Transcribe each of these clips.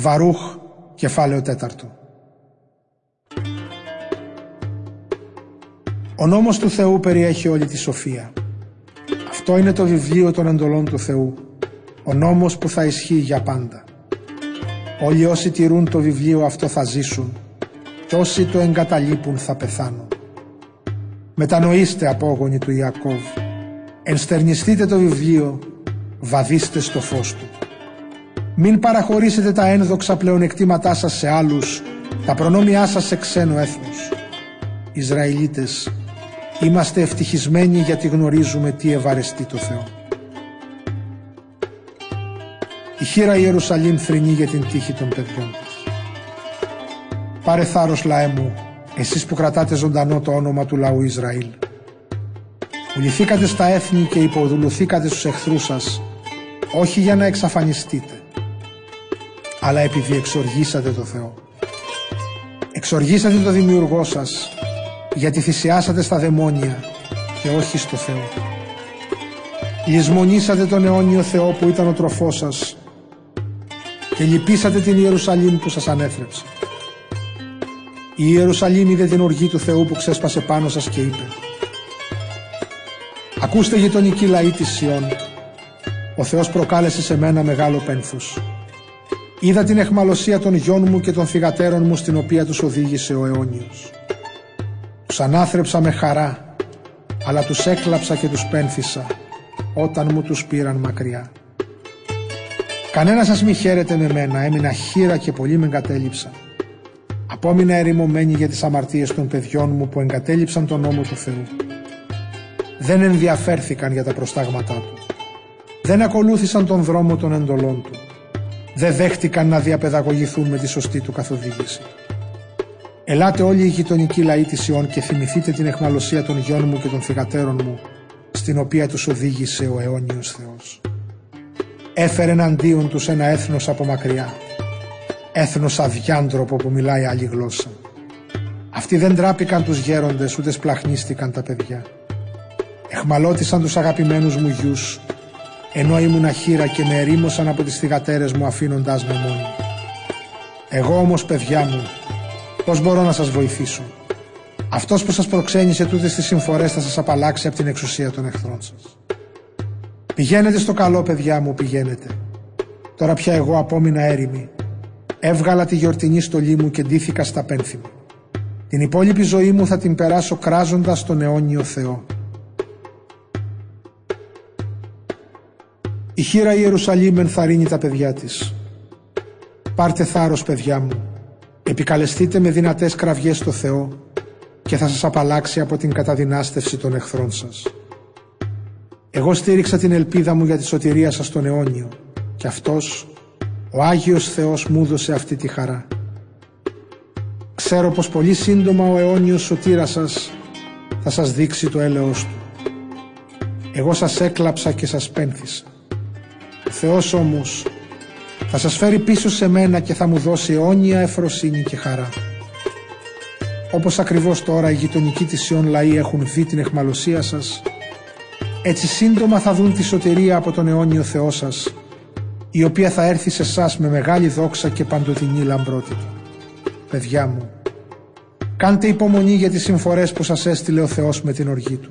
Βαρούχ, κεφάλαιο τέταρτο. Ο νόμος του Θεού περιέχει όλη τη σοφία. Αυτό είναι το βιβλίο των εντολών του Θεού, ο νόμος που θα ισχύει για πάντα. Όλοι όσοι τηρούν το βιβλίο αυτό θα ζήσουν και όσοι το εγκαταλείπουν θα πεθάνουν. Μετανοήστε απόγονοι του Ιακώβ, ενστερνιστείτε το βιβλίο, βαδίστε στο φως του. Μην παραχωρήσετε τα ένδοξα πλεονεκτήματά σας σε άλλους, τα προνόμια σας σε ξένο έθνος. Ισραηλίτες, είμαστε ευτυχισμένοι γιατί γνωρίζουμε τι ευαρεστεί το Θεό. Η χείρα Ιερουσαλήμ θρυνεί για την τύχη των παιδιών της. Πάρε θάρρος λαέ μου, εσείς που κρατάτε ζωντανό το όνομα του λαού Ισραήλ. Πουληθήκατε στα έθνη και υποδουλουθήκατε στους εχθρούς σας, όχι για να εξαφανιστείτε, αλλά επειδή εξοργήσατε το Θεό. Εξοργήσατε το Δημιουργό σας, γιατί θυσιάσατε στα δαιμόνια και όχι στο Θεό. Λυσμονήσατε τον αιώνιο Θεό που ήταν ο τροφός σας και λυπήσατε την Ιερουσαλήμ που σας ανέθρεψε. Η Ιερουσαλήμ είδε την οργή του Θεού που ξέσπασε πάνω σας και είπε «Ακούστε γειτονικοί λαοί της Σιών, ο Θεός προκάλεσε σε μένα μεγάλο πένθος. Είδα την εχμαλωσία των γιών μου και των θυγατέρων μου στην οποία τους οδήγησε ο αιώνιος. Τους ανάθρεψα με χαρά, αλλά τους έκλαψα και τους πένθησα όταν μου τους πήραν μακριά. Κανένας σας μη χαίρεται με μένα, έμεινα χείρα και πολύ με εγκατέλειψαν. Απόμεινα ερημωμένη για τις αμαρτίες των παιδιών μου που εγκατέλειψαν τον νόμο του Θεού. Δεν ενδιαφέρθηκαν για τα προστάγματά του. Δεν ακολούθησαν τον δρόμο των εντολών του. Δεν δέχτηκαν να διαπαιδαγωγηθούν με τη σωστή του καθοδήγηση. Ελάτε όλοι οι γειτονικοί λαοί της Ιών και θυμηθείτε την εχμαλωσία των γιών μου και των θυγατέρων μου, στην οποία τους οδήγησε ο αιώνιος Θεός. Έφερε εναντίον τους ένα έθνος από μακριά, έθνος αδιάντροπο που μιλάει άλλη γλώσσα. Αυτοί δεν τράπηκαν τους γέροντες ούτε σπλαχνίστηκαν τα παιδιά. Εχμαλώτησαν τους αγαπημένους μου γιους, ενώ ήμουν αχύρα και με ερήμωσαν από τις θυγατέρες μου αφήνοντάς με μόνη. Εγώ όμως παιδιά μου, πώς μπορώ να σας βοηθήσω; Αυτός που σας προξένησε τούτες τις συμφορές θα σας απαλλάξει από την εξουσία των εχθρών σας. Πηγαίνετε στο καλό παιδιά μου, πηγαίνετε. Τώρα πια εγώ απόμεινα έρημη. Έβγαλα τη γιορτινή στολή μου και ντύθηκα στα πένθη μου. Την υπόλοιπη ζωή μου θα την περάσω κράζοντας τον αιώνιο Θεό. Η χείρα Ιερουσαλήμ ενθαρρύνει τα παιδιά της. Πάρτε θάρρος παιδιά μου, επικαλεστείτε με δυνατές κραυγές στο Θεό και θα σας απαλλάξει από την καταδυνάστευση των εχθρών σας. Εγώ στήριξα την ελπίδα μου για τη σωτηρία σας στον αιώνιο και αυτός, ο Άγιος Θεός μου έδωσε αυτή τη χαρά. Ξέρω πως πολύ σύντομα ο αιώνιος σωτήρας σας θα σας δείξει το έλεος του. Εγώ σας έκλαψα και σας πένθησα. Ο Θεός όμως θα σας φέρει πίσω σε μένα και θα μου δώσει αιώνια εφροσύνη και χαρά. Όπως ακριβώς τώρα οι γειτονικοί της Σιών λαοί έχουν δει την εχμαλωσία σας, έτσι σύντομα θα δουν τη σωτηρία από τον αιώνιο Θεό σας, η οποία θα έρθει σε εσάς με μεγάλη δόξα και παντοτινή λαμπρότητα. Παιδιά μου, κάντε υπομονή για τις συμφορές που σας έστειλε ο Θεός με την οργή Του.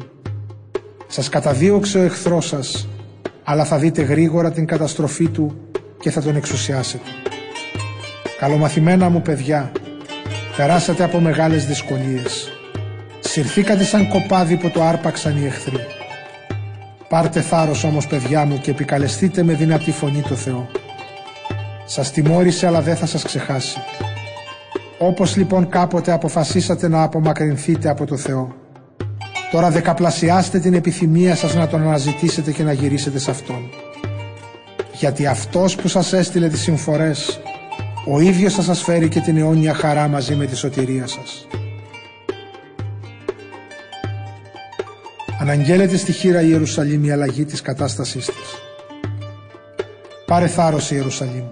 Σας καταδίωξε ο εχθρός σας, αλλά θα δείτε γρήγορα την καταστροφή του και θα τον εξουσιάσετε. Καλομαθημένα μου παιδιά, περάσατε από μεγάλες δυσκολίες. Συρθήκατε σαν κοπάδι που το άρπαξαν οι εχθροί. Πάρτε θάρρος όμως παιδιά μου και επικαλεστείτε με δυνατή φωνή το Θεό. Σας τιμώρησε αλλά δεν θα σας ξεχάσει. Όπως λοιπόν κάποτε αποφασίσατε να απομακρυνθείτε από το Θεό, Τώρα δεκαπλασιάστε την επιθυμία σας να τον αναζητήσετε και να γυρίσετε σε Αυτόν. Γιατί Αυτός που σας έστειλε τις συμφορές, ο ίδιος θα σας φέρει και την αιώνια χαρά μαζί με τη σωτηρία σας. Αναγγέλλεται στη χείρα Ιερουσαλήμ η αλλαγή της κατάστασής της. Πάρε θάρρος Ιερουσαλήμ.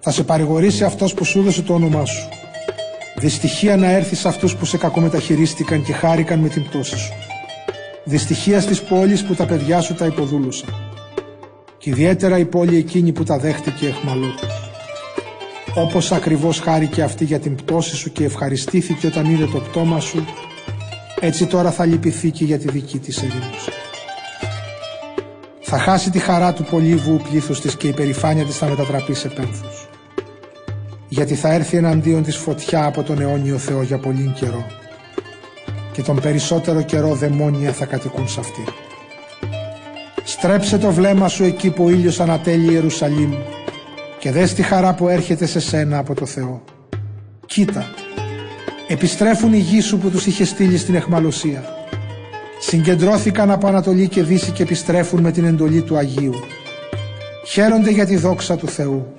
Θα σε παρηγορήσει αυτός που σου έδωσε το όνομά σου. Δυστυχία να έρθεις σε αυτούς που σε κακομεταχειρίστηκαν και χάρηκαν με την πτώση σου. Δυστυχίας στις πόλεις που τα παιδιά σου τα υποδούλωσαν. Και ιδιαίτερα η πόλη εκείνη που τα δέχτηκε εχμαλώτως. όπως ακριβώς χάρηκε αυτή για την πτώση σου και ευχαριστήθηκε όταν είδε το πτώμα σου, έτσι τώρα θα λυπηθεί και για τη δική της ερήμωση. Θα χάσει τη χαρά του πολύβου πλήθους της και η περηφάνεια της θα μετατραπεί σε πένθους. Γιατί θα έρθει εναντίον της φωτιά από τον αιώνιο Θεό για πολύ καιρό και τον περισσότερο καιρό δαιμόνια θα κατοικούν σε αυτή. Στρέψε το βλέμμα σου εκεί που ο ήλιος ανατέλει Ιερουσαλήμ και δες τη χαρά που έρχεται σε σένα από το Θεό. Κοίτα, επιστρέφουν οι γη σου που τους είχε στείλει στην εχμαλωσία. Συγκεντρώθηκαν από Ανατολή και Δύση και επιστρέφουν με την εντολή του Αγίου. Χαίρονται για τη δόξα του Θεού.